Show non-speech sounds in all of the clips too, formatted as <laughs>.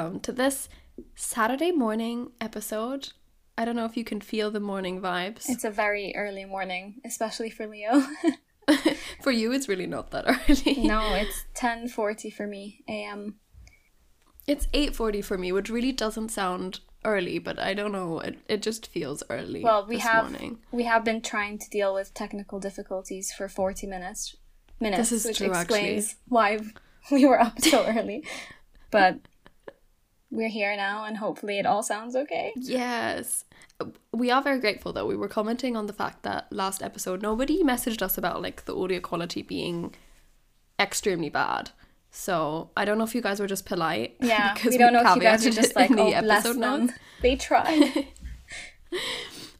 welcome to this Saturday morning episode. I don't know if you can feel the morning vibes. It's a very early morning, especially for Leo. <laughs> <laughs> for you, it's really not that early. no, it's 10:40 for me a.m. It's 8:40 for me, which really doesn't sound early, but I don't know. It, it just feels early. Well, we this have morning. we have been trying to deal with technical difficulties for 40 minutes minutes, This is which true, actually. explains why <laughs> we were up so early. But we're here now, and hopefully it all sounds okay. Yes. We are very grateful though. We were commenting on the fact that last episode nobody messaged us about like the audio quality being extremely bad. So I don't know if you guys were just polite. <laughs> Yeah, because we don't know if you guys are just like, the oh, bless episode them. <laughs> They tried. <laughs>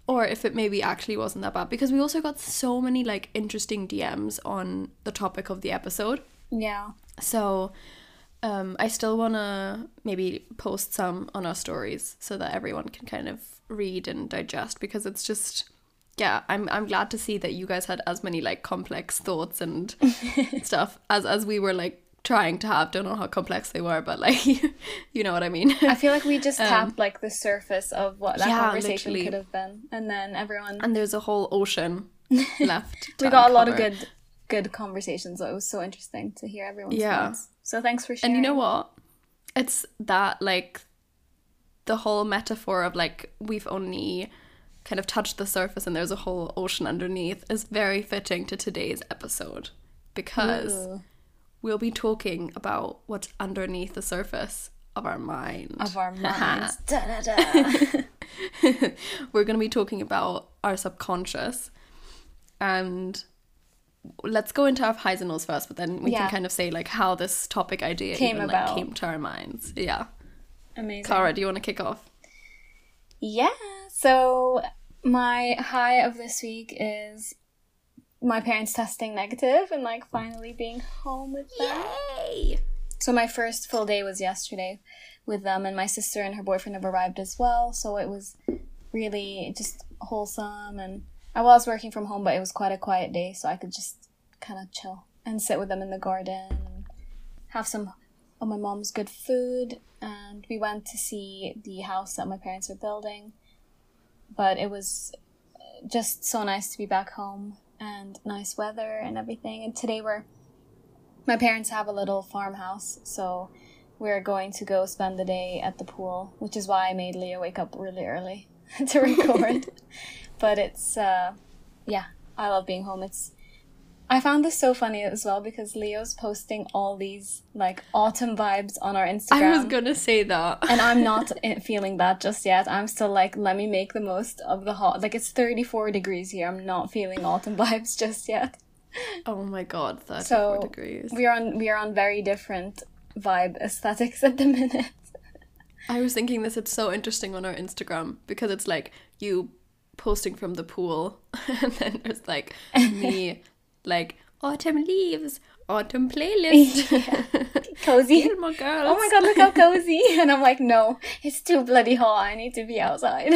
Or if it maybe actually wasn't that bad. Because we also got so many like interesting DMs on the topic of the episode. yeah. So um, I still want to maybe post some on our stories so that everyone can kind of read and digest because it's just yeah I'm I'm glad to see that you guys had as many like complex thoughts and <laughs> stuff as as we were like trying to have don't know how complex they were but like <laughs> you know what I mean I feel like we just <laughs> tapped like the surface of what that Um, yeah, conversation literally. could have been, and then everyone and there's a whole ocean left we got a lot of good good conversations. So it was so interesting to hear everyone's Yeah. thoughts. So thanks for sharing. And you know what? It's that like the whole metaphor of like we've only kind of touched the surface and there's a whole ocean underneath is very fitting to today's episode because Ooh, we'll be talking about what's underneath the surface of our mind. of our minds. da, da, da. <laughs> We're going to be talking about our subconscious and let's go into our highs and lows first but then we Yeah. can kind of say like how this topic idea Came even about. like came to our minds. Yeah. Amazing. Cara, do you want to kick off? Yeah. So my high of this week is my parents testing negative and like finally being home with them. Yay! So my first full day was yesterday with them, and my sister and her boyfriend have arrived as well. So it was really just wholesome, and I was working from home, but it was quite a quiet day, so I could just kind of chill and sit with them in the garden and have some of my mom's good food. And we went to see the house that my parents are building, but it was just so nice to be back home and nice weather and everything. And today we're my parents have a little farmhouse, so we're going to go spend the day at the pool, which is why I made Leo wake up really early <laughs> to <laughs> record. But it's uh yeah, I love being home. It's I found this so funny as well because Leo's posting all these like autumn vibes on our Instagram. I was gonna say that. and I'm <laughs> not feeling that just yet. I'm still like, let me make the most of the hot. Like it's 34 degrees here. I'm not feeling autumn <laughs> vibes just yet. oh my god, 34 So degrees. we are on we are on very different vibe aesthetics <laughs> at the minute. I was thinking this, it's so interesting on our Instagram because it's like you posting from the pool, <laughs> and then there's like me, <laughs> like autumn leaves, autumn <laughs> playlist, Cozy. Gilmore Girls. Oh my god, look how cozy! And I'm like, no, it's too bloody hot. I need to be outside.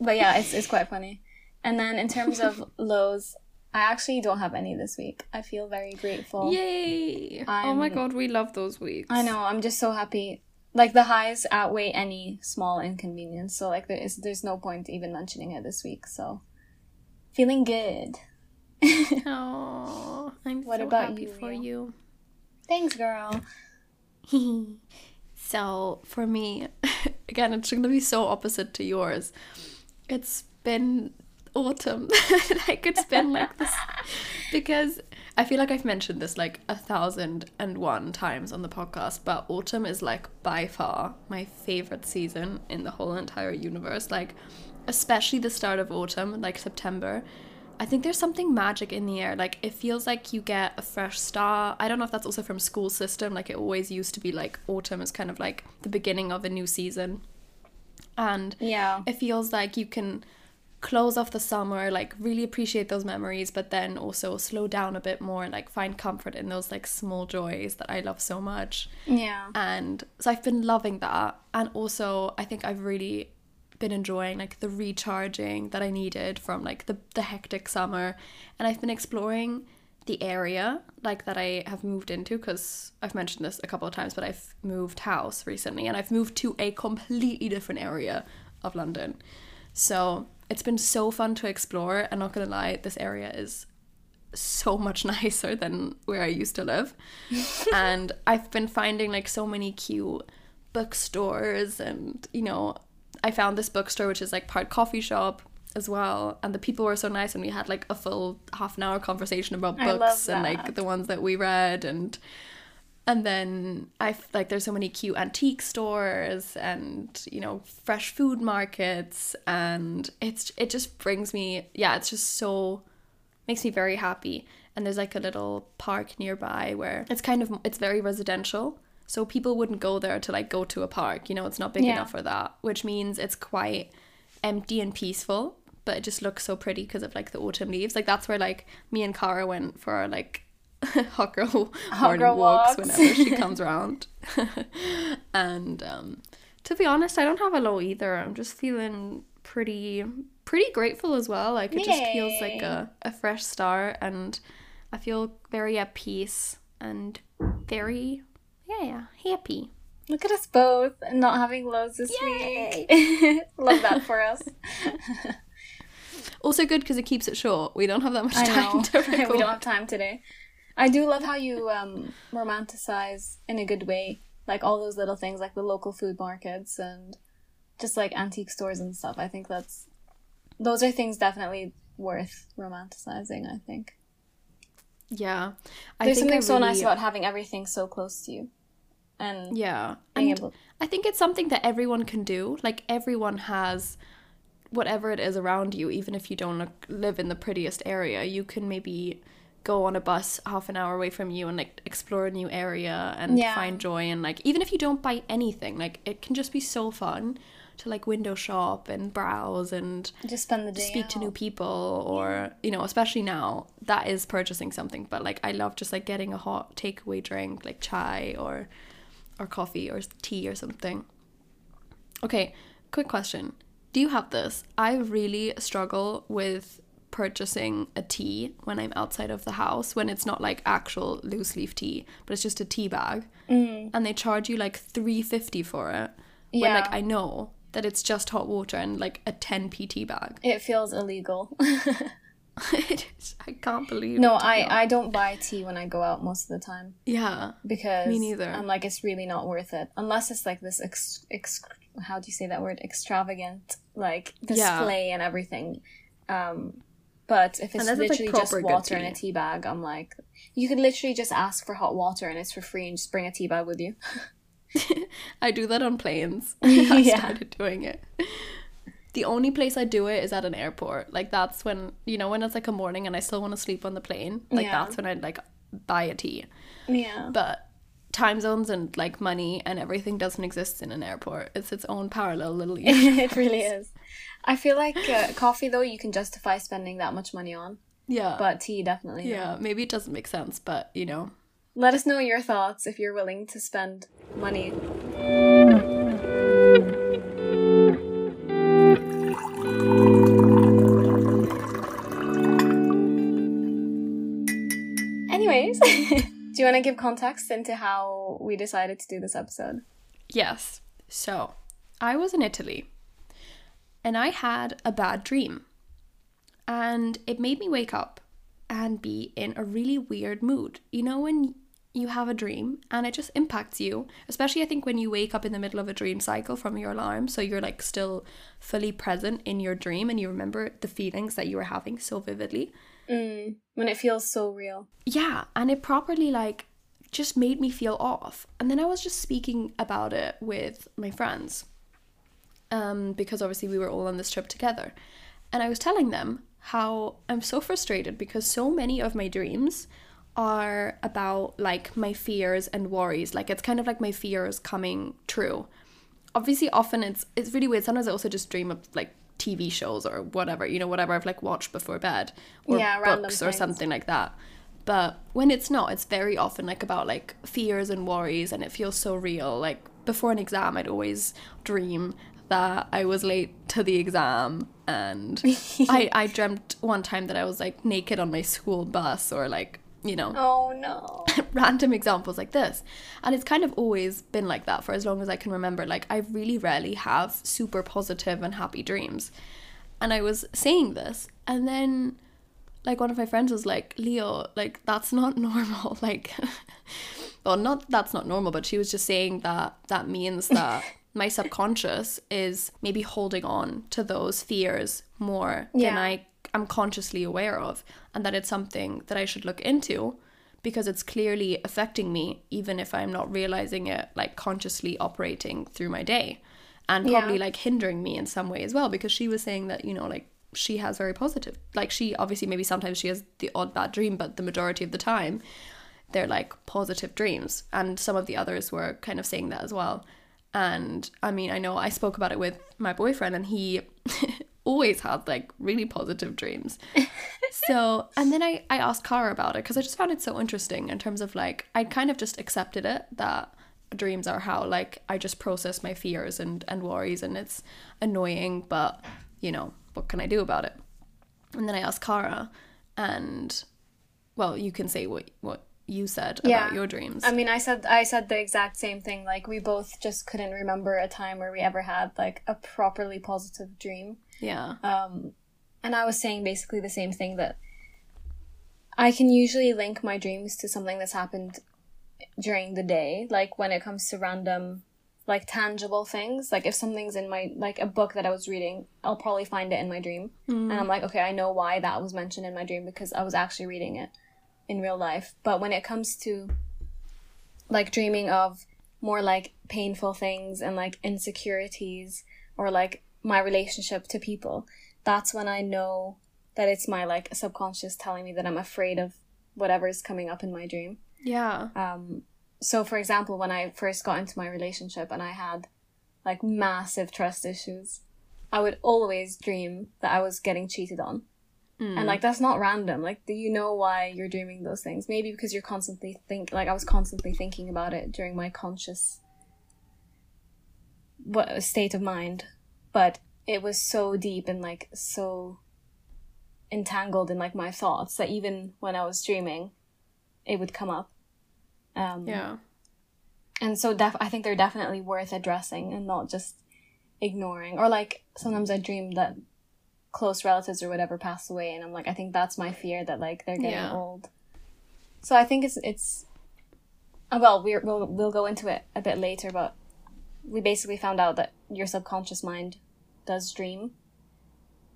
but yeah, it's it's quite funny. And then in terms of lows, I actually don't have any this week. I feel very grateful. Yay! oh my god, we love those weeks. I know. I'm just so happy. Like the highs outweigh any small inconvenience. So like there is there's no point even mentioning it this week. So feeling good. <laughs> Oh, I'm What so about happy you, for Leo? you. Thanks, girl. <laughs> so for me, <laughs> again, it's going to be so opposite to yours. It's been autumn. like it's been like this because I feel like I've mentioned this like a thousand and one times on the podcast, but autumn is like by far my favorite season in the whole entire universe. Like, especially the start of autumn, like September. I think there's something magic in the air. Like it feels like you get a fresh start. I don't know if that's also from school system. Like it always used to be like autumn is kind of like the beginning of a new season. And Yeah. it feels like you can close off the summer, like really appreciate those memories, but then also slow down a bit more, and like find comfort in those like small joys that I love so much. Yeah. And so I've been loving that. And also I think I've really been enjoying like the recharging that I needed from like the, the hectic summer. And I've been exploring the area like that I have moved into because I've mentioned this a couple of times, but I've moved house recently and I've moved to a completely different area of London. So it's been so fun to explore. And I'm not gonna lie, this area is so much <laughs> nicer than where I used to live. <laughs> and I've been finding like so many cute bookstores and you know, I found this bookstore which is like part coffee shop as well and the people were so nice and we had like a full half an hour conversation about books and like the ones that we read and and then I like there's so many cute antique stores and you know fresh food markets. And it's it just brings me yeah it's just so makes me very happy. And there's like a little park nearby where it's kind of it's very residential. So people wouldn't go there to like go to a park you know it's not big Yeah. enough for that which means it's quite empty and peaceful but it just looks so pretty because of like the autumn leaves. Like that's where like me and Cara went for our like <laughs> hot <laughs> girl walks, walks. whenever she <laughs> comes around and um to be honest I don't have a low either I'm just feeling pretty pretty grateful as well like it just feels like a, a fresh start and I feel very at peace and very yeah yeah happy Look at us both not having lows this Yay. week. Love that for us. also good because it keeps it short we don't have that much I time know. to we don't have time today. I do love how you um, romanticize in a good way, like all those little things, like the local food markets and just like antique stores and stuff. I think that's those are things definitely worth romanticizing. I think yeah I there's something so nice about having everything so close to you, and yeah and able. I think it's something that everyone can do. Like everyone has whatever it is around you, even if you don't look, live in the prettiest area, you can maybe go on a bus half an hour away from you and like explore a new area and Yeah. find joy and like even if you don't buy anything, like it can just be so fun to like window shop and browse and Just spend the day. speak to new people or you know especially now that is purchasing something but like i love just like getting a hot takeaway drink like chai or or coffee or tea or something okay quick question do you have this i really struggle with purchasing a tea when i'm outside of the house when it's not like actual loose leaf tea but it's just a tea bag Mm. and they charge you like 350 for it when like i know that it's just hot water and like a 10p tea bag It feels illegal. <laughs> <laughs> It is. I can't believe no, I. I don't buy tea when I go out most of the time. yeah because Me neither. I'm like it's really not worth it unless it's like this ex, ex how do you say that word extravagant like Yeah. display and everything. Um, but if it's Unless it's, like, literally just water in a tea. tea bag, I'm like you could literally just ask for hot water and it's for free and just bring a tea bag with you. <laughs> I do that on planes. <laughs> <laughs> I Yeah. started doing it. The only place I do it is at an airport. Like that's when you know when it's like a morning and I still want to sleep on the plane. Like Yeah. that's when I'd like buy a tea. yeah. But time zones and like money and everything doesn't exist in an airport. It's its own parallel little universe. it really is. I feel like uh, coffee though you can justify spending that much money on, yeah. but tea definitely. not. yeah, maybe it doesn't make sense, but you know. Let us know your thoughts if you're willing to spend money. Anyways, <laughs> do you want to give context into how we decided to do this episode? Yes. So, I was in Italy and I had a bad dream. And it made me wake up and be in a really weird mood. You know, when you have a dream and it just impacts you, especially I think when you wake up in the middle of a dream cycle from your alarm. So you're like still fully present in your dream and you remember the feelings that you were having so vividly. Mm, when it feels so real. Yeah, and it properly like just made me feel off. And then I was just speaking about it with my friends. Um, because obviously we were all on this trip together. And I was telling them how I'm so frustrated because so many of my dreams are about like my fears and worries. Like it's kind of like my fears coming true. Obviously often it's it's really weird. Sometimes I also just dream of like TV shows or whatever, you know, whatever I've like watched before bed. Or Yeah, books or something like that. But when it's not, it's very often like about like fears and worries and it feels so real. Like before an exam I'd always dream that I was late to the exam and <laughs> I, I dreamt one time that I was like naked on my school bus or like, you know Oh no. <laughs> random examples like this. And it's kind of always been like that for as long as I can remember. Like, I really rarely have super positive and happy dreams. And I was saying this, and then, like, one of my friends was like, Leo, like, that's not <laughs> normal. Like, well, not that's not normal, but she was just saying that that means that my subconscious is maybe holding on to those fears more than I am consciously aware of, and that it's something that I should look into because it's clearly affecting me, even if I'm not realizing it, like consciously operating through my day, and probably Yeah. like hindering me in some way as well. Because she was saying that, you know, like she has very positive, like she obviously maybe sometimes she has the odd bad dream, but the majority of the time they're like positive dreams. And some of the others were kind of saying that as well. And I mean, I know I spoke about it with my boyfriend, and he <laughs> always had like really positive dreams. <laughs> so, and then I, I asked Cara about it because I just found it so interesting in terms of like, I kind of just accepted it that dreams are how like I just process my fears and, and worries, and it's annoying, but you know, what can I do about it? And then I asked Cara, and well, you can say what, what you said Yeah. about your dreams. I mean, I said I said the exact same thing. Like we both just couldn't remember a time where we ever had like a properly positive dream. yeah. Um, and I was saying basically the same thing that I can usually link my dreams to something that's happened during the day. Like when it comes to random, like tangible things. Like if something's in my like a book that I was reading, I'll probably find it in my dream, and I'm like, okay, I know why that was mentioned in my dream because I was actually reading it in real life. But when it comes to like dreaming of more like painful things and like insecurities or like my relationship to people, that's when I know that it's my like subconscious telling me that I'm afraid of whatever's coming up in my dream. Yeah. Um, so, for example, when I first got into my relationship and I had like massive trust issues, I would always dream that I was getting cheated on. And like that's not random. Like, do you know why you're dreaming those things? Maybe because you're constantly think like I was constantly thinking about it during my conscious what state of mind, but it was so deep and like so entangled in like my thoughts that even when I was dreaming, it would come up. Um, Yeah. and so def- I think they're definitely worth addressing and not just ignoring. Or like sometimes I dream that close relatives or whatever pass away, and I'm like, I think that's my fear that like they're getting Yeah. old. So I think it's it's. uh, Well, we're, we'll we'll go into it a bit later, but we basically found out that your subconscious mind does dream,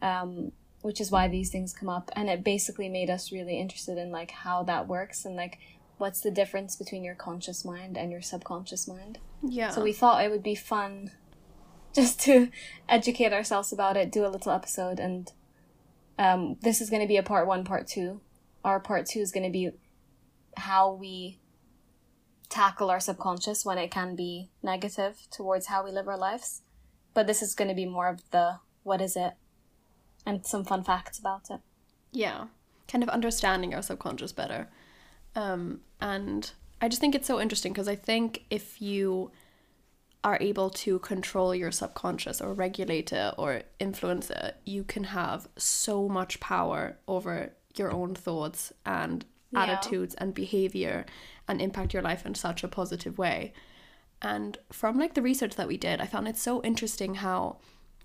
um, which is why these things come up, and it basically made us really interested in like how that works and like what's the difference between your conscious mind and your subconscious mind. Yeah. So we thought it would be fun just to educate ourselves about it, do a little episode, and um, this is going to be a part one, part two. Our part two is going to be how we tackle our subconscious when it can be negative towards how we live our lives. But this is going to be more of the what is it and some fun facts about it. yeah kind of understanding our subconscious better um and i just think it's so interesting because i think if you are able to control your subconscious or regulate it or influence it you can have so much power over your own thoughts and Yeah. attitudes and behavior and impact your life in such a positive way and from like the research that we did i found it so interesting how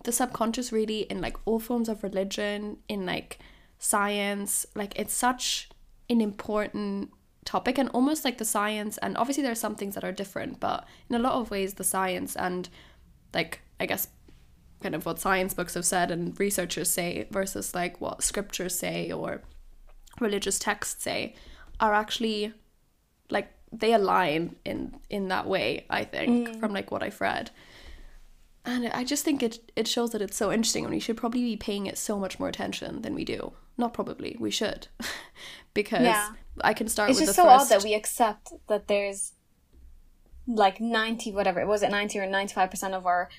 the subconscious really in like all forms of religion in like science like it's such an important topic and almost like the science and obviously there are some things that are different but in a lot of ways the science and like i guess kind of what science books have said and researchers say versus like what scriptures say or religious texts say are actually like they align in in that way i think mm. from like what i've read. And i just think it it shows that it's so interesting and we should probably be paying it so much more attention than we do. Not probably we should. <laughs> Because Yeah. I can start It's just so first odd that we accept that there's like 90 whatever it was it 90 or 95% of our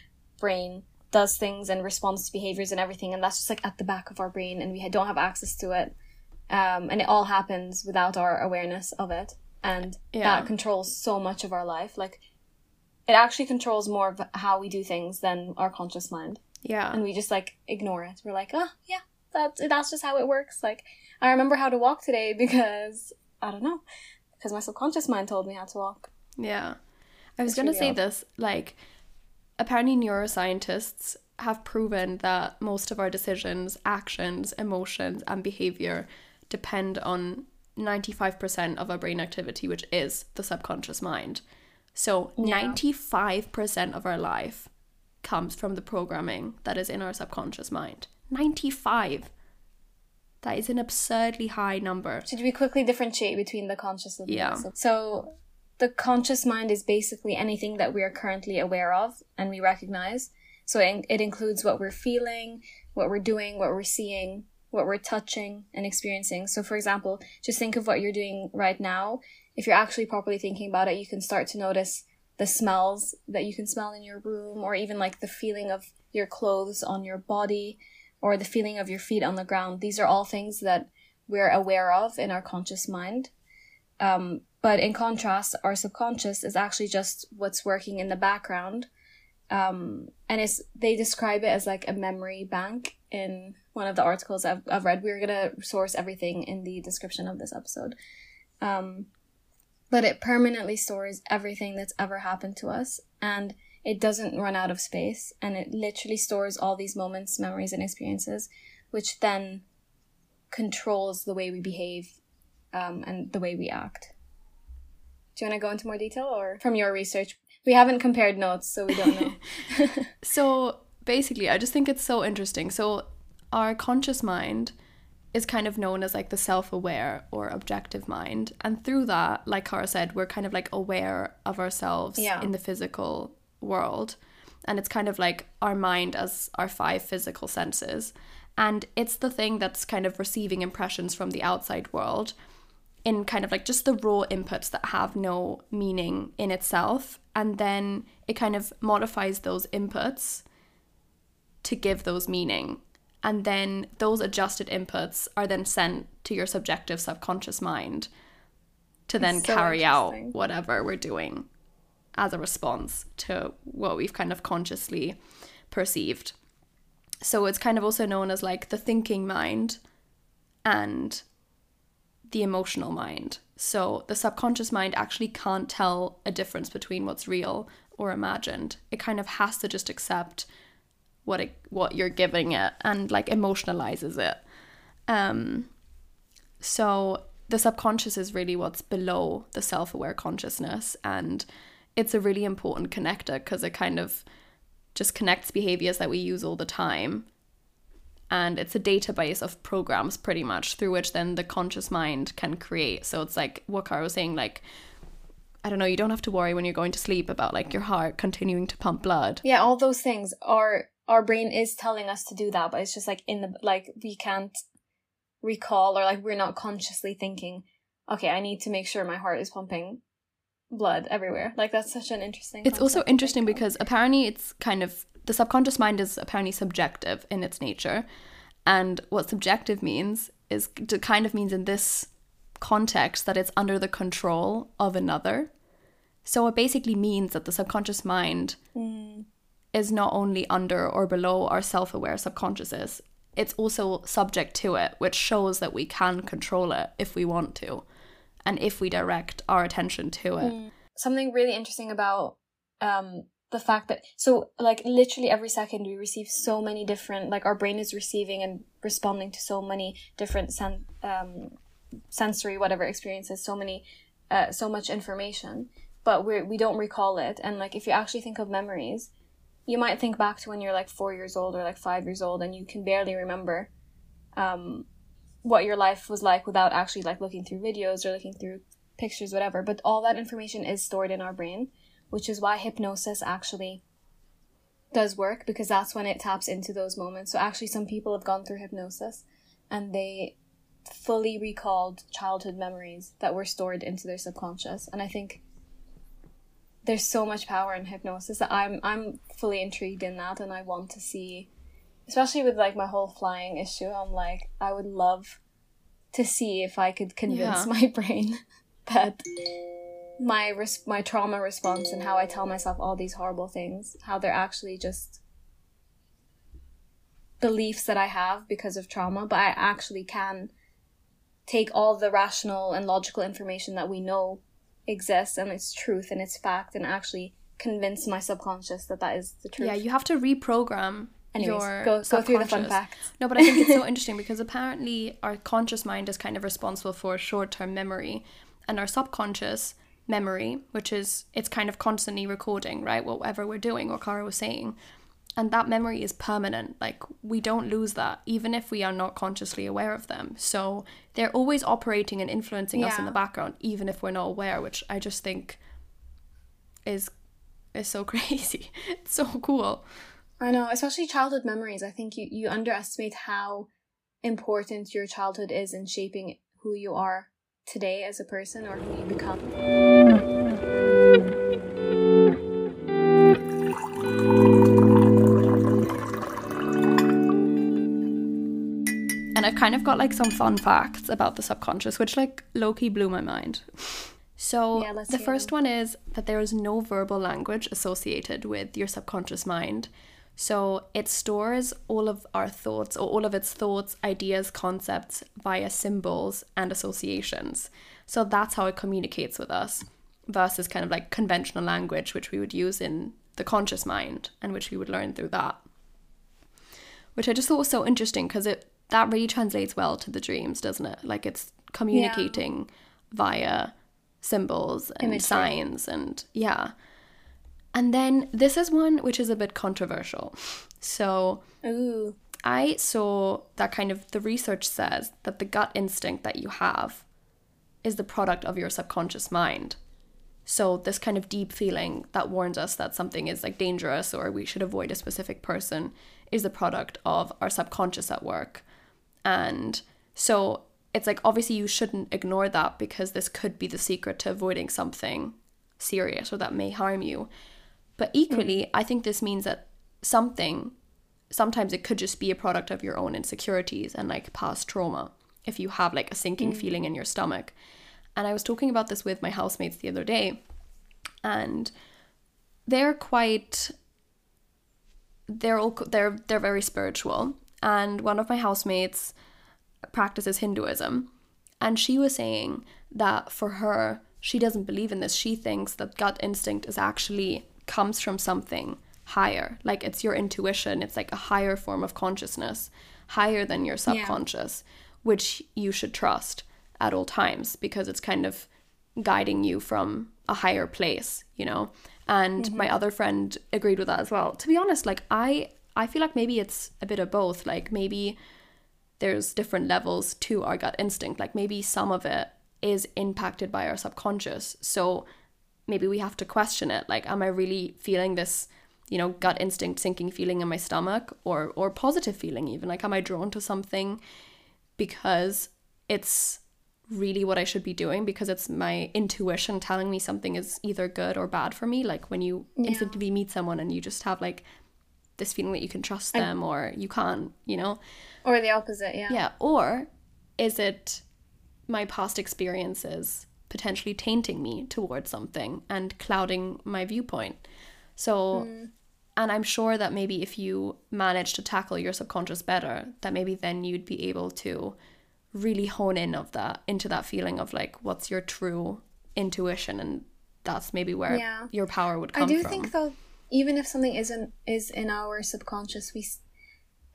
brain does things and responds to behaviors and everything and that's just like at the back of our brain and we don't have access to it um, and it all happens without our awareness of it and Yeah. that controls so much of our life like it actually controls more of how we do things than our conscious mind yeah and we just like ignore it. We're like, oh yeah, that's that's just how it works. Like I remember how to walk today because I don't know, because my subconscious mind told me how to walk. Yeah. I was going to say this like, apparently, neuroscientists have proven that most of our decisions, actions, emotions, and behavior depend on 95% of our brain activity, which is the subconscious mind. So, Yeah. 95% of our life comes from the programming that is in our subconscious mind. 95. That is an absurdly high number. Should we quickly differentiate between the conscious and the Yeah. sub- So the conscious mind is basically anything that we are currently aware of and we recognize. So it, it includes what we're feeling, what we're doing, what we're seeing, what we're touching and experiencing. So for example, just think of what you're doing right now. If you're actually properly thinking about it, you can start to notice the smells that you can smell in your room or even like the feeling of your clothes on your body or the feeling of your feet on the ground. These are all things that we're aware of in our conscious mind. Um, but in contrast, our subconscious is actually just what's working in the background. Um, and it's, they describe it as like a memory bank in one of the articles I've, I've read. We're going to source everything in the description of this episode. Um, but it permanently stores everything that's ever happened to us and it doesn't run out of space and it literally stores all these moments memories and experiences which then controls the way we behave um, and the way we act do you want to go into more detail or from your research we haven't compared notes so we don't know <laughs> So basically, I just think it's so interesting. So, our conscious mind is kind of known as like the self aware or objective mind. And through that, like Cara said, we're kind of like aware of ourselves Yeah. in the physical world. And it's kind of like our mind as our five physical senses. And it's the thing that's kind of receiving impressions from the outside world in kind of like just the raw inputs that have no meaning in itself. And then it kind of modifies those inputs to give those meaning. And then those adjusted inputs are then sent to your subjective subconscious mind to then so carry out whatever we're doing as a response to what we've kind of consciously perceived. So it's kind of also known as like the thinking mind and the emotional mind. So the subconscious mind actually can't tell a difference between what's real or imagined. It kind of has to just accept what it what you're giving it and like emotionalizes it. Um so the subconscious is really what's below the self-aware consciousness and it's a really important connector because it kind of just connects behaviors that we use all the time. And it's a database of programs pretty much through which then the conscious mind can create. So it's like what Cara was saying like i don't know you don't have to worry when you're going to sleep about like your heart continuing to pump blood. Yeah all those things are our brain is telling us to do that but it's just like in the like we can't recall or like we're not consciously thinking okay i need to make sure my heart is pumping blood everywhere. Like that's such an interesting it's also interesting because apparently it's kind of the subconscious mind is apparently subjective in its nature. And what subjective means is kind of means in this context that it's under the control of another. So it basically means that the subconscious mind Mm. is not only under or below our self-aware subconsciouses it's also subject to it which shows that we can control it if we want to and if we direct our attention to it. Something really interesting about um the fact that so like literally every second we receive so many different like our brain is receiving and responding to so many different sen- um sensory whatever experiences so many uh, so much information but we we don't recall it. And like if you actually think of memories you might think back to when you're like 4 years old or like 5 years old and you can barely remember um what your life was like without actually like looking through videos or looking through pictures whatever but all that information is stored in our brain which is why hypnosis actually does work because that's when it taps into those moments. So actually some people have gone through hypnosis and they fully recalled childhood memories that were stored into their subconscious. And i think there's so much power in hypnosis that i'm i'm fully intrigued in that and i want to see especially with like my whole flying issue i'm like i would love to see if i could convince Yeah. <laughs> my brain that my res- my trauma response and how i tell myself all these horrible things how they're actually just beliefs that i have because of trauma but i actually can take all the rational and logical information that we know exists and it's truth and it's fact and actually convince my subconscious that that is the truth. Yeah, you have to reprogram Anyways, your go, go through the fun facts. No, but I think it's so <laughs> interesting because apparently our conscious mind is kind of responsible for short term memory, and our subconscious memory, which is it's kind of constantly recording, right? Whatever we're doing, what Cara was saying. And that memory is permanent. Like we don't lose that, even if we are not consciously aware of them. So they're always operating and influencing us in the background, even if we're not aware, which I just think is is so <laughs> crazy. It's so cool. I know, especially childhood memories. I think you, you underestimate how important your childhood is in shaping who you are today as a person or who you become. And I've kind of got like some fun facts about the subconscious, which like Loki blew my mind. So Yeah, the first them. one is that there is no verbal language associated with your subconscious mind. So it stores all of our thoughts or all of its thoughts, ideas, concepts via symbols and associations. So that's how it communicates with us versus kind of like conventional language, which we would use in the conscious mind and which we would learn through that which I just thought was so interesting because it that really translates well to the dreams, doesn't it? Like it's communicating via symbols and Imagery. signs and yeah. And then this is one which is a bit controversial. So Ooh. I saw that kind of the research says that the gut instinct that you have is the product of your subconscious mind. So this kind of deep feeling that warns us that something is like dangerous or we should avoid a specific person is the product of our subconscious at work. And so it's like obviously you shouldn't ignore that because this could be the secret to avoiding something serious or that may harm you. But equally, I think this means that something sometimes it could just be a product of your own insecurities and like past trauma if you have like a sinking mm. feeling in your stomach. And I was talking about this with my housemates the other day, and they're quite they're all they're they're very spiritual. And one of my housemates practices Hinduism, and she was saying that for her, she doesn't believe in this. She thinks that gut instinct is actually comes from something higher. Like it's your intuition. It's like a higher form of consciousness, higher than your subconscious, which you should trust at all times because it's kind of guiding you from a higher place, you know. And my mm-hmm. other friend agreed with that as well. To be honest, like I I feel like maybe it's a bit of both. Like maybe there's different levels to our gut instinct. Like maybe some of it is impacted by our subconscious. So maybe we have to question it. Like, am I really feeling this, you know, gut instinct sinking feeling in my stomach or or positive feeling even? Like, am I drawn to something because it's really what I should be doing because it's my intuition telling me something is either good or bad for me. Like when you instinctively meet someone and you just have like this feeling that you can trust them or you can't, you know? Or the opposite, yeah. Yeah. Or is it my past experiences potentially tainting me towards something and clouding my viewpoint? So, hmm. and I'm sure that maybe if you manage to tackle your subconscious better, that maybe then you'd be able to really hone in of that into that feeling of like what's your true intuition and that's maybe where Yeah. your power would come from. I do from. think though, even if something isn't is in our subconscious, we,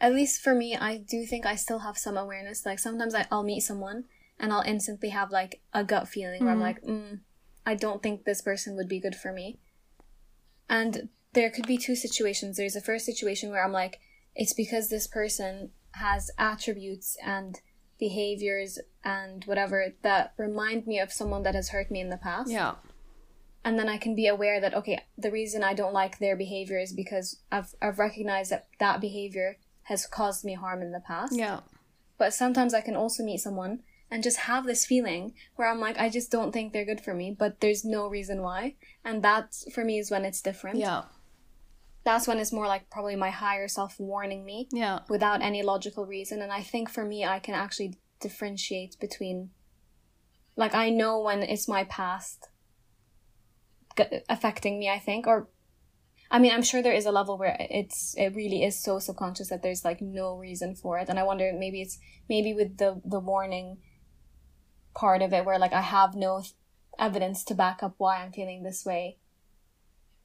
at least for me, I do think I still have some awareness. Like sometimes I, I'll meet someone and I'll instantly have like a gut feeling where I'm like, mm, I don't think this person would be good for me. And there could be two situations. There's a first situation where I'm like, it's because this person has attributes and behaviors and whatever that remind me of someone that has hurt me in the past yeah. and then I can be aware that okay, the reason I don't like their behavior is because I've I've recognized that that behavior has caused me harm in the past. Yeah. But sometimes I can also meet someone and just have this feeling where I'm like, I just don't think they're good for me, but there's no reason why, and that for me is when it's different. Yeah. That's when it's more like probably my higher self warning me Yeah. without any logical reason, and I think for me, I can actually differentiate between, like, I know when it's my past g- affecting me. I think, or, I mean, I'm sure there is a level where it's it really is so subconscious that there's like no reason for it, and I wonder maybe it's maybe with the the warning, part of it where like I have no evidence to back up why I'm feeling this way.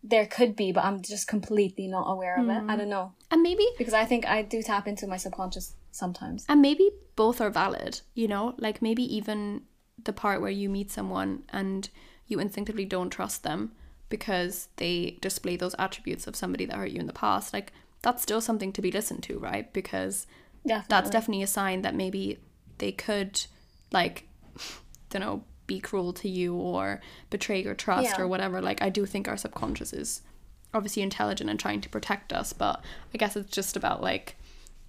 There could be, but I'm just completely not aware of it. I hmm. don't know. And maybe Because I think I do tap into my subconscious sometimes. and maybe both are valid, you know? Like maybe even the part where you meet someone and you instinctively don't trust them because they display those attributes of somebody that hurt you in the past. Like that's still something to be listened to, right? Because Definitely. that's definitely a sign that maybe they could like don't know be cruel to you or betray your trust Yeah. or whatever like i do think our subconscious is obviously intelligent and trying to protect us but i guess it's just about like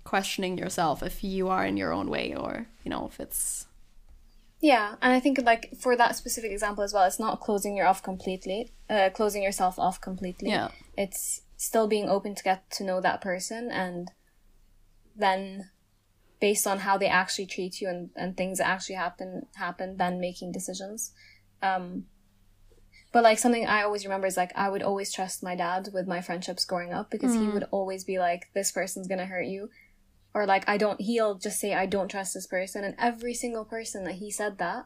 questioning yourself if you are in your own way or you know if it's Yeah, and I think like for that specific example as well, it's not closing your off completely, uh, closing yourself off completely. Yeah. It's still being open to get to know that person, and then based on how they actually treat you and, and things that actually happen happen, then making decisions. Um, but like something I always remember is like I would always trust my dad with my friendships growing up because he would always be like, "This person's gonna hurt you," or like I don't. He'll just say, "I don't trust this person," and every single person that he said that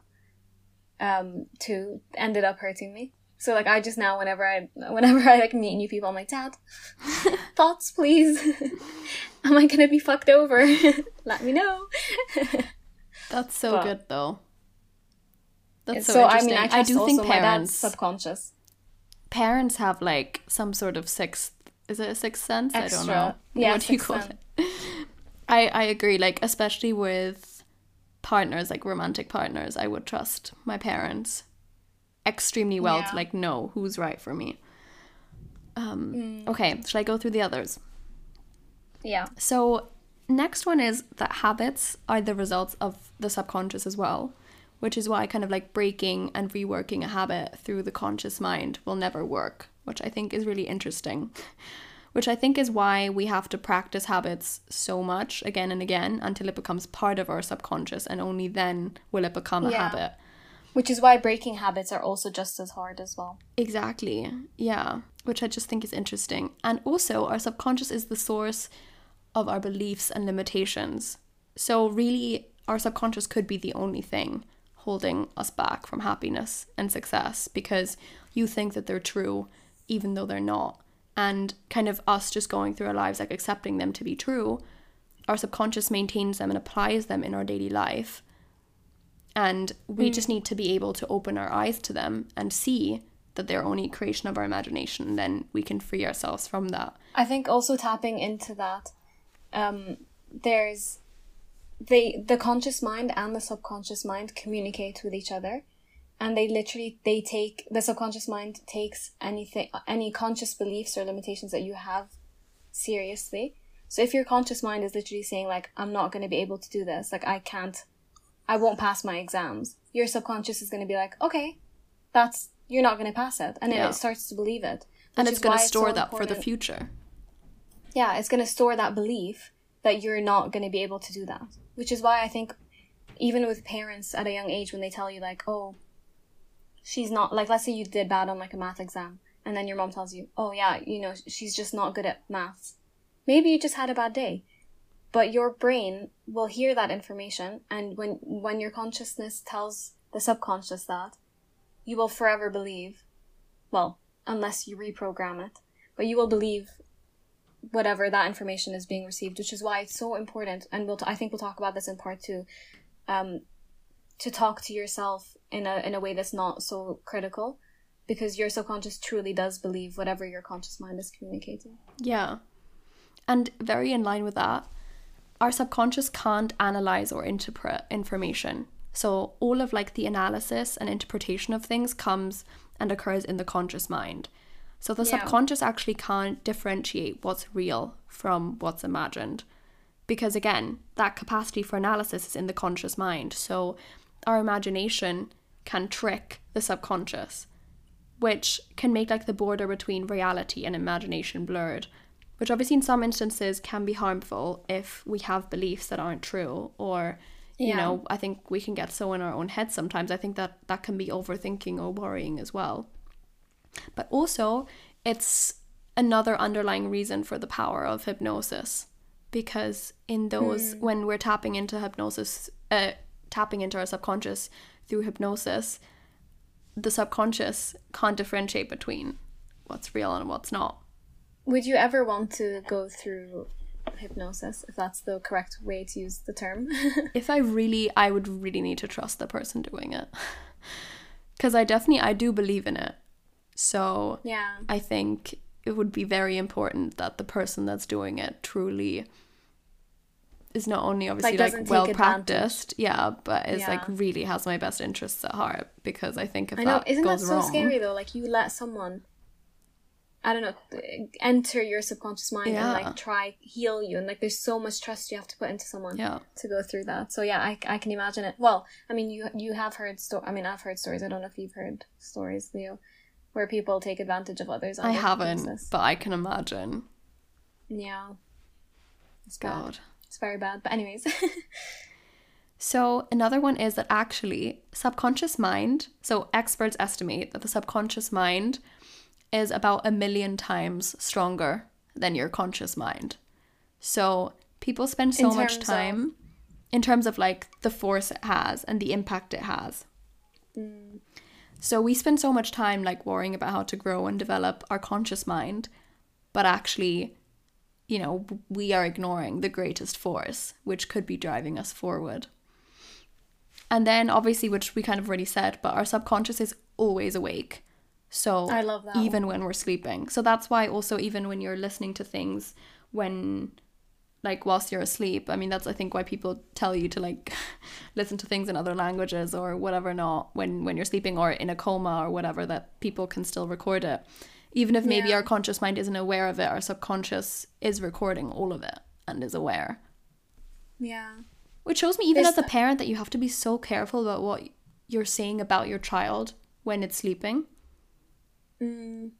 um to ended up hurting me. So like I just now whenever I whenever <laughs> I like meet new people, I'm like, "Dad, thoughts, please. <laughs> Am I gonna be fucked over? <laughs> Let me know." <laughs> that's so But- good though that's so, so I interesting. mean, I I, do think also my parents subconscious. parents have like some sort of sixth is it a sixth sense i don't know Yeah, what do you call sense. it i i agree like especially with partners like romantic partners i would trust my parents extremely well Yeah. to like know who's right for me um Mm. okay should i go through the others Yeah. so, next one is that habits are the results of the subconscious as well, which is why kind of like breaking and reworking a habit through the conscious mind will never work, which I think is really interesting. <laughs> Which I think is why we have to practice habits so much again and again until it becomes part of our subconscious, and only then will it become a Yeah. habit. Which is why breaking habits are also just as hard as well. Exactly. Yeah. Which I just think is interesting. And also, our subconscious is the source of our beliefs and limitations. So, really, our subconscious could be the only thing holding us back from happiness and success because you think that they're true, even though they're not. And kind of us just going through our lives, like accepting them to be true, our subconscious maintains them and applies them in our daily life. And we mm. just need to be able to open our eyes to them and see that they're only a creation of our imagination. Then we can free ourselves from that. I think also tapping into that, um, there's they the conscious mind and the subconscious mind communicate with each other, and they literally they take the subconscious mind takes anything any conscious beliefs or limitations that you have seriously. So if your conscious mind is literally saying like I'm not going to be able to do this, like I can't, I won't pass my exams, your subconscious is going to be like okay, that's you're not going to pass it, and Yeah. it starts to believe it. And it's going to store so that for the future. yeah, it's going to store that belief that you're not going to be able to do that. Which is why I think even with parents at a young age when they tell you like, "Oh, she's not like let's say you did bad on like a math exam and then your mom tells you, "Oh yeah, you know, she's just not good at maths." Maybe you just had a bad day. But your brain will hear that information and when when your consciousness tells the subconscious that, you will forever believe well, unless you reprogram it, but you will believe whatever that information is being received, which is why it's so important. And we'll t- I think we'll talk about this in part two. Um, to talk to yourself in a in a way that's not so critical, because your subconscious truly does believe whatever your conscious mind is communicating. Yeah. And very in line with that, our subconscious can't analyze or interpret information. So all of like the analysis and interpretation of things comes and occurs in the conscious mind. So the Yeah. subconscious actually can't differentiate what's real from what's imagined. Because again, that capacity for analysis is in the conscious mind. So our imagination can trick the subconscious which can make like the border between reality and imagination blurred which obviously in some instances can be harmful if we have beliefs that aren't true or you Yeah. know i think we can get so in our own heads sometimes i think that that can be overthinking or worrying as well but also it's another underlying reason for the power of hypnosis because in those when we're tapping into hypnosis uh, tapping into our subconscious through hypnosis, the subconscious can't differentiate between what's real and what's not. Would you ever want to go through hypnosis, if that's the correct way to use the term? <laughs> if I really, I would really need to trust the person doing it. <laughs> Because I definitely, I do believe in it. So yeah. I think it would be very important that the person that's doing it truly is not only obviously Like, like, well advantage. practiced, yeah, but is like really has my best interests at heart. Because I think if I know, that isn't that so wrong, scary though? Like you let someone, I don't know, enter your subconscious mind and like try heal you, and like there's so much trust you have to put into someone yeah, to go through that. So yeah, I, I can imagine it. Well, I mean, you you have heard sto- I mean, I've heard stories. I don't know if you've heard stories, Leo, where people take advantage of others. I haven't, hypnosis. but I can imagine. yeah, it's bad. God. It's very bad. But anyways, <laughs> So another one is that actually subconscious mind, so experts estimate that the subconscious mind is about a million times stronger than your conscious mind. So people spend so much terms of- time in terms of like the force it has and the impact it has. Mm. So we spend so much time like worrying about how to grow and develop our conscious mind, but actually, you know, we are ignoring the greatest force, which could be driving us forward. And then obviously, which we kind of already said, but our subconscious is always awake. So I love that even when we're sleeping. So that's why also even when you're listening to things when like whilst you're asleep, I mean that's I think why people tell you to like <laughs> listen to things in other languages or whatever not when when you're sleeping or in a coma or whatever that people can still record it. Even if maybe Yeah. our conscious mind isn't aware of it, our subconscious is recording all of it and is aware. yeah, Which shows me, even There's as a parent, that you have to be so careful about what you're saying about your child when it's sleeping. Mm,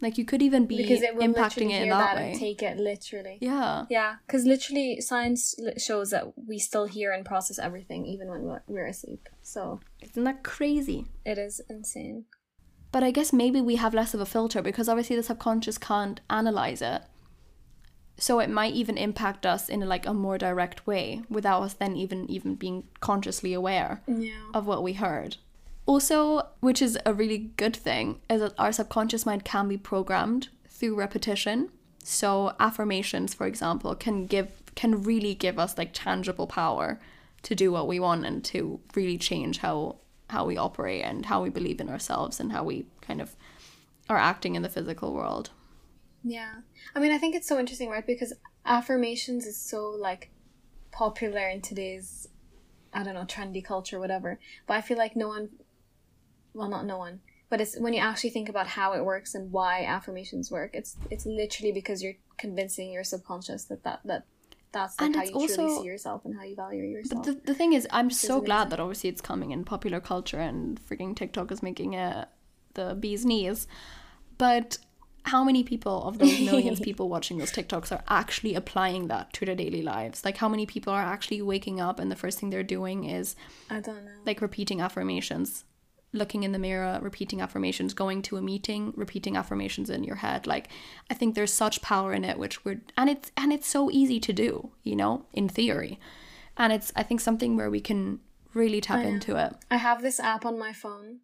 Like you could even be because it impacting it in that, way. take it literally. yeah, Yeah, because literally science shows that we still hear and process everything even when we're- we're asleep. So isn't that crazy? it is insane. But I guess maybe we have less of a filter because obviously the subconscious can't analyze it. So it might even impact us in like a more direct way without us then even even being consciously aware. Yeah. of what we heard. Also, which is a really good thing, is that our subconscious mind can be programmed through repetition. So affirmations, for example, can give can really give us like tangible power to do what we want and to really change how how we operate and how we believe in ourselves and how we kind of are acting in the physical world. Yeah. I mean, I think it's so interesting, right? Because affirmations is so like popular in today's I don't know, trendy culture whatever. But I feel like no one well, not no one, but it's when you actually think about how it works and why affirmations work. It's it's literally because you're convincing your subconscious that that, that that's like And how it's you truly also- see yourself and how you value yourself. But the, the thing is, I'm so amazing. glad that obviously it's coming in popular culture and freaking TikTok is making it the bee's knees. But how many people of those <laughs> millions of people watching those TikToks are actually applying that to their daily lives? Like, how many people are actually waking up and the first thing they're doing is I don't know. like repeating affirmations, looking in the mirror, repeating affirmations, going to a meeting, repeating affirmations in your head. Like I think there's such power in it which we're and it's and it's so easy to do, you know, in theory. And it's I think something where we can really tap I know. into it. I have this app on my phone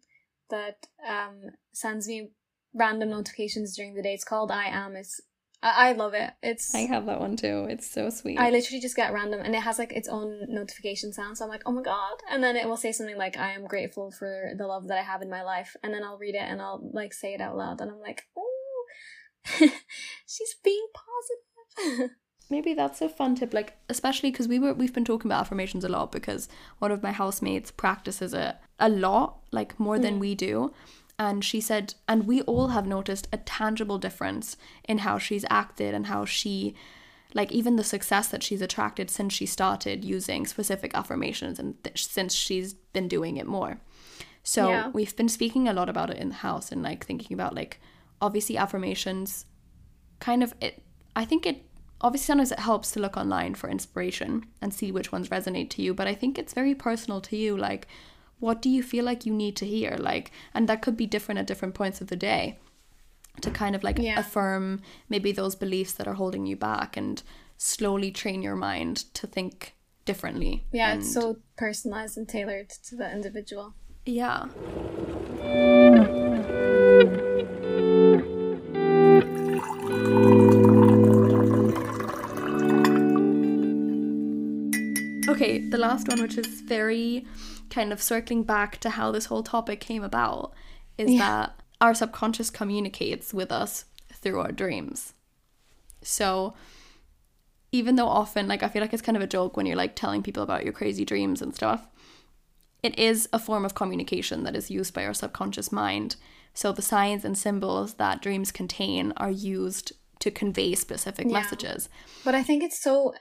that um, sends me random notifications during the day. It's called I Am. It's I, I love it. It's I have that one too. It's so sweet. I literally just get random, and it has like its own notification sound. So I'm like, oh my god! And then it will say something like, "I am grateful for the love that I have in my life," and then I'll read it and I'll like say it out loud, and I'm like, oh, <laughs> she's being positive. <laughs> Maybe that's a fun tip, like especially because we were we've been talking about affirmations a lot because one of my housemates practices it a lot, like more than mm. we do. And she said, and we all have noticed a tangible difference in how she's acted and how she, like even the success that she's attracted since she started using specific affirmations and th- since she's been doing it more. So Yeah. we've been speaking a lot about it in the house and like thinking about like obviously affirmations kind of it i think it obviously sometimes it helps to look online for inspiration and see which ones resonate to you but i think it's very personal to you like what do you feel like you need to hear like and that could be different at different points of the day to kind of like Yeah. affirm maybe those beliefs that are holding you back and slowly train your mind to think differently. Yeah, And- it's so personalized and tailored to the individual. yeah. Okay, the last one, which is very kind of circling back to how this whole topic came about, is Yeah. that our subconscious communicates with us through our dreams. So, even though often, like, I feel like it's kind of a joke when you're like telling people about your crazy dreams and stuff, it is a form of communication that is used by our subconscious mind. So the signs and symbols that dreams contain are used to convey specific Yeah. messages. But I think it's so.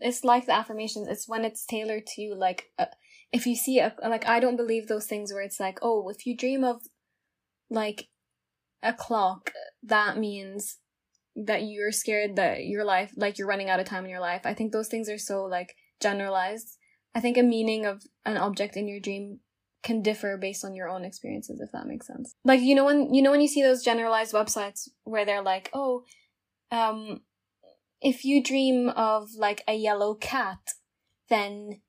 It's like the affirmations. It's when it's tailored to you. Like, uh, if you see a like, I don't believe those things where it's like, oh, if you dream of, like, a clock, that means that you're scared that your life, like, you're running out of time in your life. I think those things are so like generalized. I think a meaning of an object in your dream can differ based on your own experiences, if that makes sense. Like, you know when you know when you see those generalized websites where they're like, oh, um if you dream of like a yellow cat, then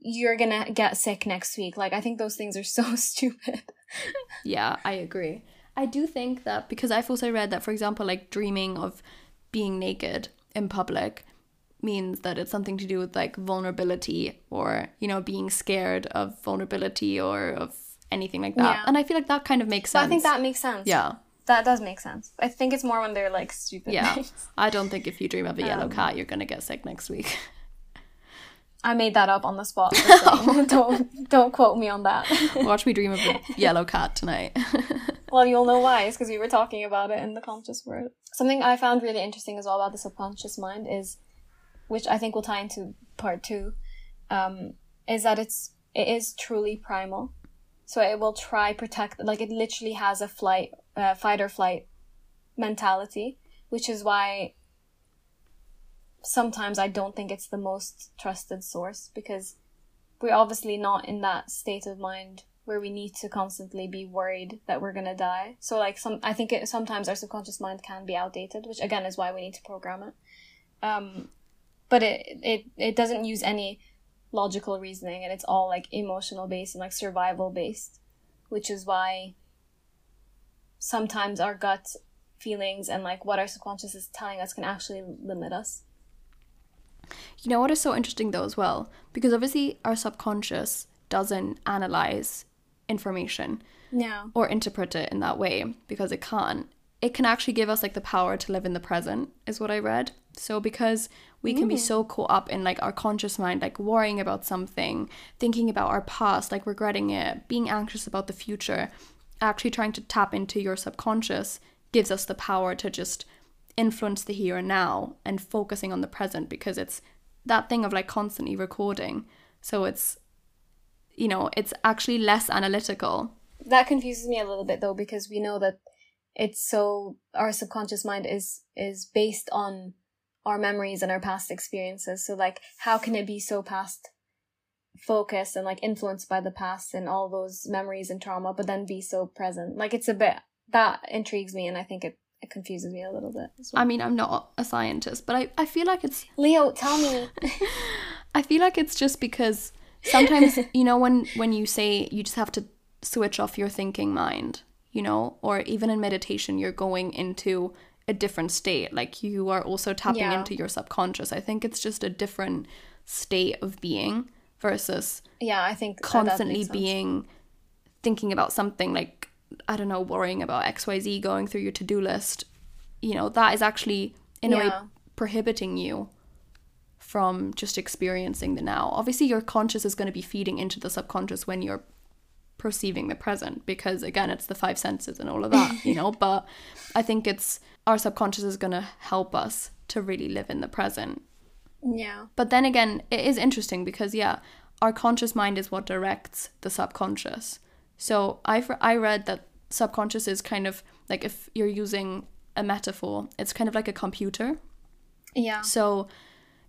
you're gonna get sick next week. Like I think those things are <laughs> so stupid. Yeah, I agree. I do think that because I've also read that, for example, like dreaming of being naked in public means that it's something to do with like vulnerability or, you know, being scared of vulnerability or of anything like that. Yeah. And I feel like that kind of makes sense. I think that makes sense. Yeah. That does make sense. I think it's more when they're like stupid. Yeah. things. I don't think if you dream of a yellow Um, cat, you're going to get sick next week. I made that up on the spot. <laughs> <laughs> don't don't quote me on that. <laughs> Watch me dream of a yellow cat tonight. Well, you'll know why. It's because we were talking about it in the conscious world. Something I found really interesting as well about the subconscious mind is, which I think will tie into part two, um, is that it's it is truly primal. So it will try protect, like it literally has a flight, uh, fight or flight mentality, which is why sometimes I don't think it's the most trusted source because we're obviously not in that state of mind where we need to constantly be worried that we're gonna die. So like some, I think it, sometimes our subconscious mind can be outdated, which again is why we need to program it. Um, but it it it doesn't use any logical reasoning, and it's all like emotional based and like survival based, which is why sometimes our gut feelings and like what our subconscious is telling us can actually limit us. You know what is so interesting though as well? Because obviously our subconscious doesn't analyze information Yeah. or interpret it in that way because it can't. It can actually give us like the power to live in the present, is what I read. So because we can be mm. so caught up in like our conscious mind, like worrying about something, thinking about our past, like regretting it, being anxious about the future, actually trying to tap into your subconscious gives us the power to just influence the here and now and focusing on the present because it's that thing of like constantly recording. So it's you know, it's actually less analytical that confuses me a little bit though because we know that it's so our subconscious mind is is based on our memories and our past experiences so like how can it be so past focused and like influenced by the past and all those memories and trauma but then be so present like it's a bit that intrigues me and i think it, it confuses me a little bit as well. I mean, I'm not a scientist, but I, I feel like it's <laughs> leo tell me <laughs> I feel like it's just because sometimes <laughs> you know when when you say you just have to switch off your thinking mind, you know, or even in meditation you're going into a different state. Like you are also tapping Yeah. into your subconscious. I think it's just a different state of being versus yeah i think constantly being thinking about something like I don't know, worrying about XYZ going through your to-do list. You know, that is actually in a way prohibiting you from just experiencing the now. Obviously, your conscious is going to be feeding into the subconscious when you're perceiving the present because again, it's the five senses and all of that, you know, <laughs> but I think it's our subconscious is going to help us to really live in the present yeah but then again, it is interesting because yeah, our conscious mind is what directs the subconscious. So I I read that subconscious is kind of like if you're using a metaphor, it's kind of like a computer. yeah So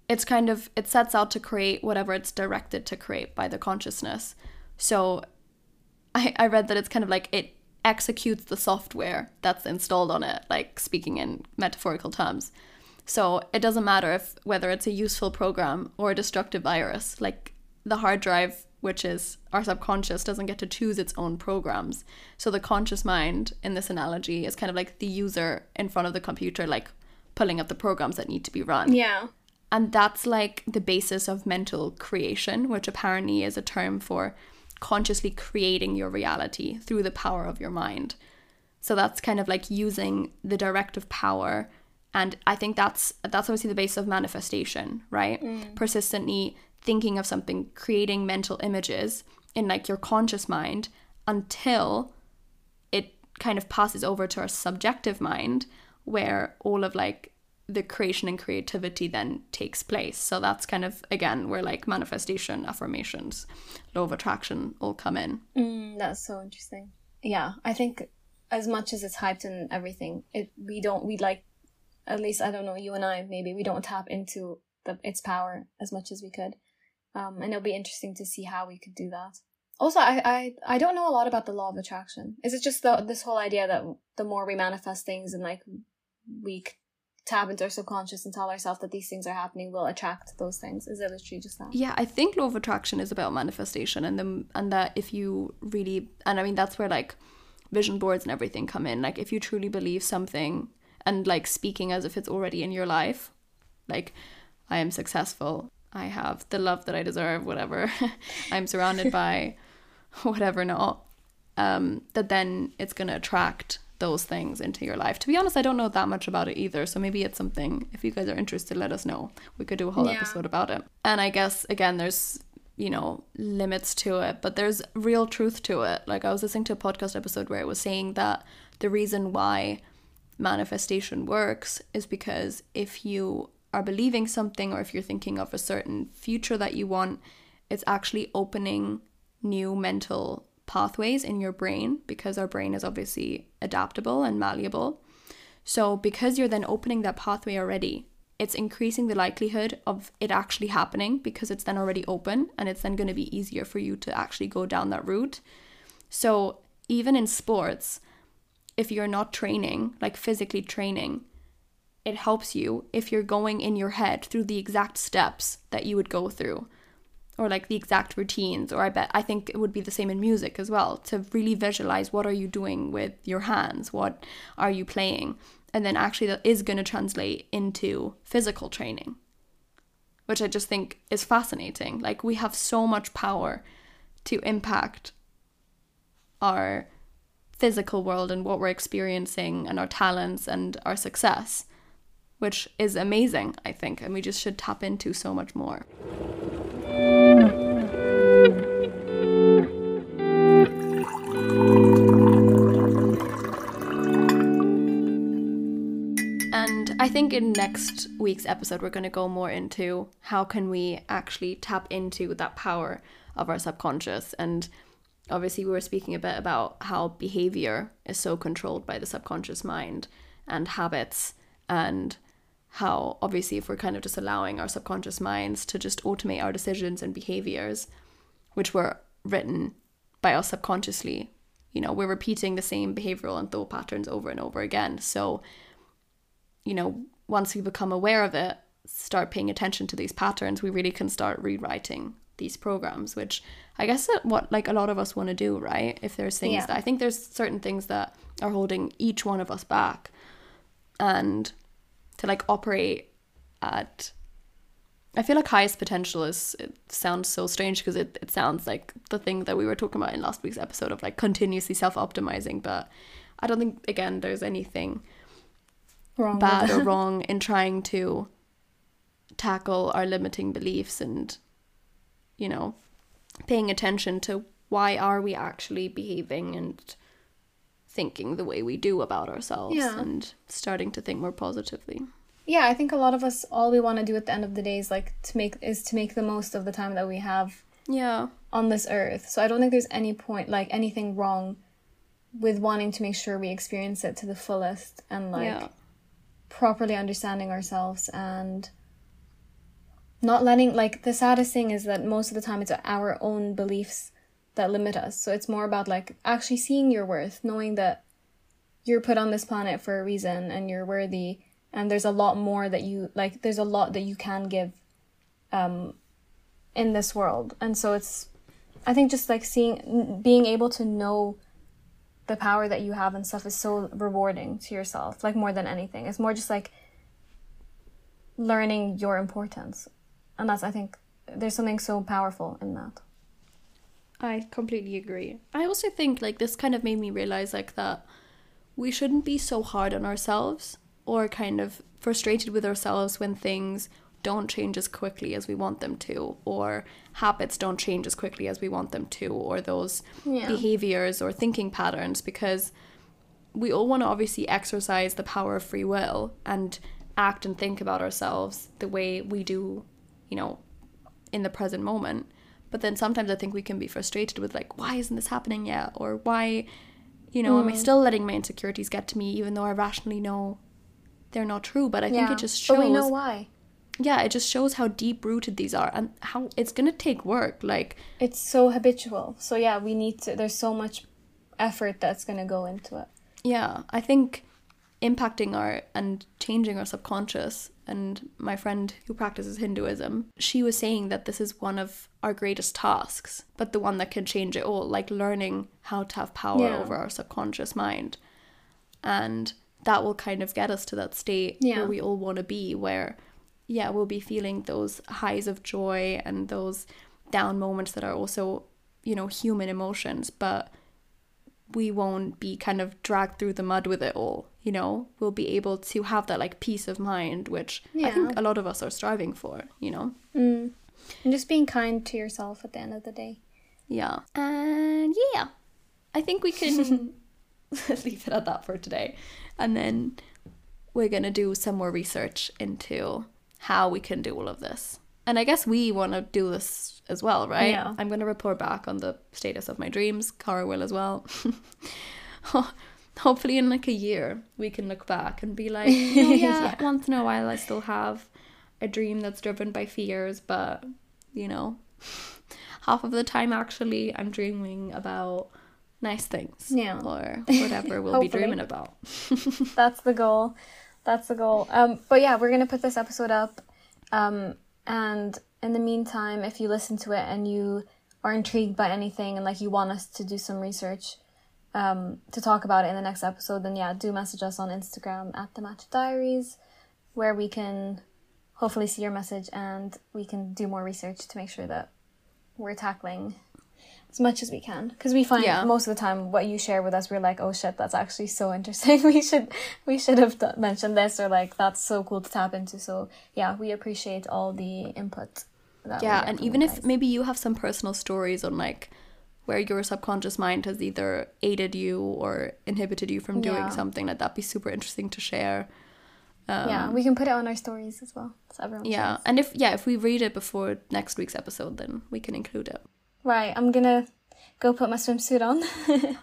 it's kind of it sets out to create whatever it's directed to create by the consciousness. So I I read that it's kind of like it executes the software that's installed on it, like speaking in metaphorical terms. So it doesn't matter if whether it's a useful program or a destructive virus. Like the hard drive, which is our subconscious, doesn't get to choose its own programs. So the conscious mind in this analogy is kind of like the user in front of the computer, like pulling up the programs that need to be run. Yeah. And that's like the basis of mental creation, which apparently is a term for consciously creating your reality through the power of your mind. So that's kind of like using the directive power and I think that's that's obviously the base of manifestation, right? Mm. Persistently thinking of something, creating mental images in like your conscious mind until it kind of passes over to our subjective mind where all of like the creation and creativity then takes place. So that's kind of again where like manifestation, affirmations, law of attraction all come in. Mm, that's so interesting. Yeah, I think as much as it's hyped and everything, it we don't we like at least I don't know you and I maybe we don't tap into the its power as much as we could. Um, and it'll be interesting to see how we could do that. Also, I, I I don't know a lot about the law of attraction. Is it just the this whole idea that the more we manifest things and like we tap into our subconscious and tell ourselves that these things are happening we'll attract those things is it literally just that yeah i think law of attraction is about manifestation and the and that if you really and i mean that's where like vision boards and everything come in like if you truly believe something and like speaking as if it's already in your life like i am successful i have the love that i deserve whatever <laughs> i'm surrounded <laughs> by whatever not um that then it's going to attract those things into your life. To be honest, I don't know that much about it either. So maybe it's something, if you guys are interested, let us know. We could do a whole yeah. episode about it. And I guess, again, there's, you know, limits to it, but there's real truth to it. Like I was listening to a podcast episode where it was saying that the reason why manifestation works is because if you are believing something or if you're thinking of a certain future that you want, it's actually opening new mental pathways in your brain because our brain is obviously adaptable and malleable. So, because you're then opening that pathway already, it's increasing the likelihood of it actually happening because it's then already open and it's then going to be easier for you to actually go down that route. So, even in sports, if you're not training, like physically training, it helps you if you're going in your head through the exact steps that you would go through or like the exact routines or i bet i think it would be the same in music as well to really visualize what are you doing with your hands what are you playing and then actually that is going to translate into physical training which i just think is fascinating. Like we have so much power to impact our physical world and what we're experiencing and our talents and our success which is amazing i think and we just should tap into so much more. And I think in next week's episode we're going to go more into how can we actually tap into that power of our subconscious and obviously we were speaking a bit about how behavior is so controlled by the subconscious mind and habits and how obviously if we're kind of just allowing our subconscious minds to just automate our decisions and behaviors which were written by us subconsciously you know we're repeating the same behavioral and thought patterns over and over again. So you know once we become aware of it start paying attention to these patterns we really can start rewriting these programs which i guess what like a lot of us want to do right if there's things yeah. that i think there's certain things that are holding each one of us back and to like operate at I feel like highest potential is it sounds so strange because it, it sounds like the thing that we were talking about in last week's episode of like continuously self optimizing, but I don't think again there's anything wrong bad or wrong in trying to tackle our limiting beliefs and you know paying attention to why are we actually behaving and thinking the way we do about ourselves yeah. and starting to think more positively. Yeah, I think a lot of us all we want to do at the end of the day is like to make is to make the most of the time that we have yeah on this earth. So I don't think there's any point like anything wrong with wanting to make sure we experience it to the fullest and like yeah. properly understanding ourselves and not letting like the saddest thing is that most of the time it's our own beliefs that limit us. So it's more about like actually seeing your worth, knowing that you're put on this planet for a reason and you're worthy and there's a lot more that you like there's a lot that you can give um in this world. And so it's i think just like seeing being able to know the power that you have and stuff is so rewarding to yourself like more than anything. It's more just like learning your importance and that's i think there's something so powerful in that I completely agree. I also think like this kind of made me realize like that we shouldn't be so hard on ourselves or kind of frustrated with ourselves when things don't change as quickly as we want them to or habits don't change as quickly as we want them to or those Yeah. behaviors or thinking patterns because we all want to obviously exercise the power of free will and act and think about ourselves the way we do, you know, in the present moment. But then sometimes I think we can be frustrated with like, why isn't this happening yet? Or why, you know, am I mm. still letting my insecurities get to me even though I rationally know they're not true? But I think it just shows but we know why yeah, it just shows how deep rooted these are and how it's gonna take work. Like it's so habitual so yeah we need to there's so much effort that's going to go into it yeah i think impacting our and changing our subconscious and my friend who practices hinduism she was saying that this is one of our greatest tasks but the one that can change it all like learning how to have power Yeah. over our subconscious mind and that will kind of get us to that state Yeah. where we all want to be where yeah we'll be feeling those highs of joy and those down moments that are also you know human emotions but we won't be kind of dragged through the mud with it all you know we'll be able to have that like peace of mind which i think a lot of us are striving for you know? Mm. and just being kind to yourself at the end of the day. Yeah. And yeah i think we can <laughs> <laughs> leave it at that for today. And then we're going to do some more research into how we can do all of this. And i guess we want to do this as well right? Yeah. i'm going to report back on the status of my dreams. Cara will as well <laughs> hopefully in like a year we can look back and be like <laughs> oh yeah, Yeah. once in a while i still have a dream that's driven by fears but you know half of the time actually i'm dreaming about nice things Yeah. or <laughs> whatever we'll be dreaming about <laughs> that's the goal that's the goal um but yeah we're gonna put this episode up um and in the meantime if you listen to it and you are intrigued by anything and like you want us to do some research um to talk about it in the next episode then yeah do message us on instagram at the matcha diaries where we can hopefully see your message and we can do more research to make sure that we're tackling as much as we can because we find Yeah. most of the time what you share with us we're like oh shit that's actually so <laughs> interesting we should we should have d- mentioned this or like that's so cool to tap into so yeah we appreciate all the input that yeah and even if guys. maybe you have some personal stories on like where your subconscious mind has either aided you or inhibited you from doing Yeah. something like that'd be super interesting to share. Yeah we can put it on our stories as well so everyone um, yeah and if yeah if we read it before next week's episode then we can include it. Right i'm gonna go put my swimsuit on.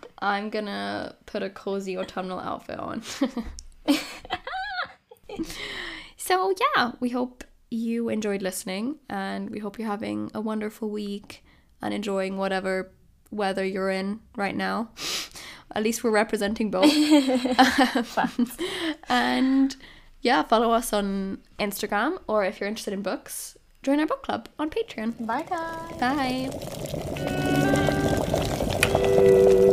<laughs> I'm gonna put a cozy autumnal outfit on. <laughs> So yeah we hope you enjoyed listening and we hope you're having a wonderful week and enjoying whatever weather you're in right now. At least we're representing both. Fans. <laughs> <laughs> and yeah follow us on instagram or if you're interested in books join our book club on patreon. Bye guys. Bye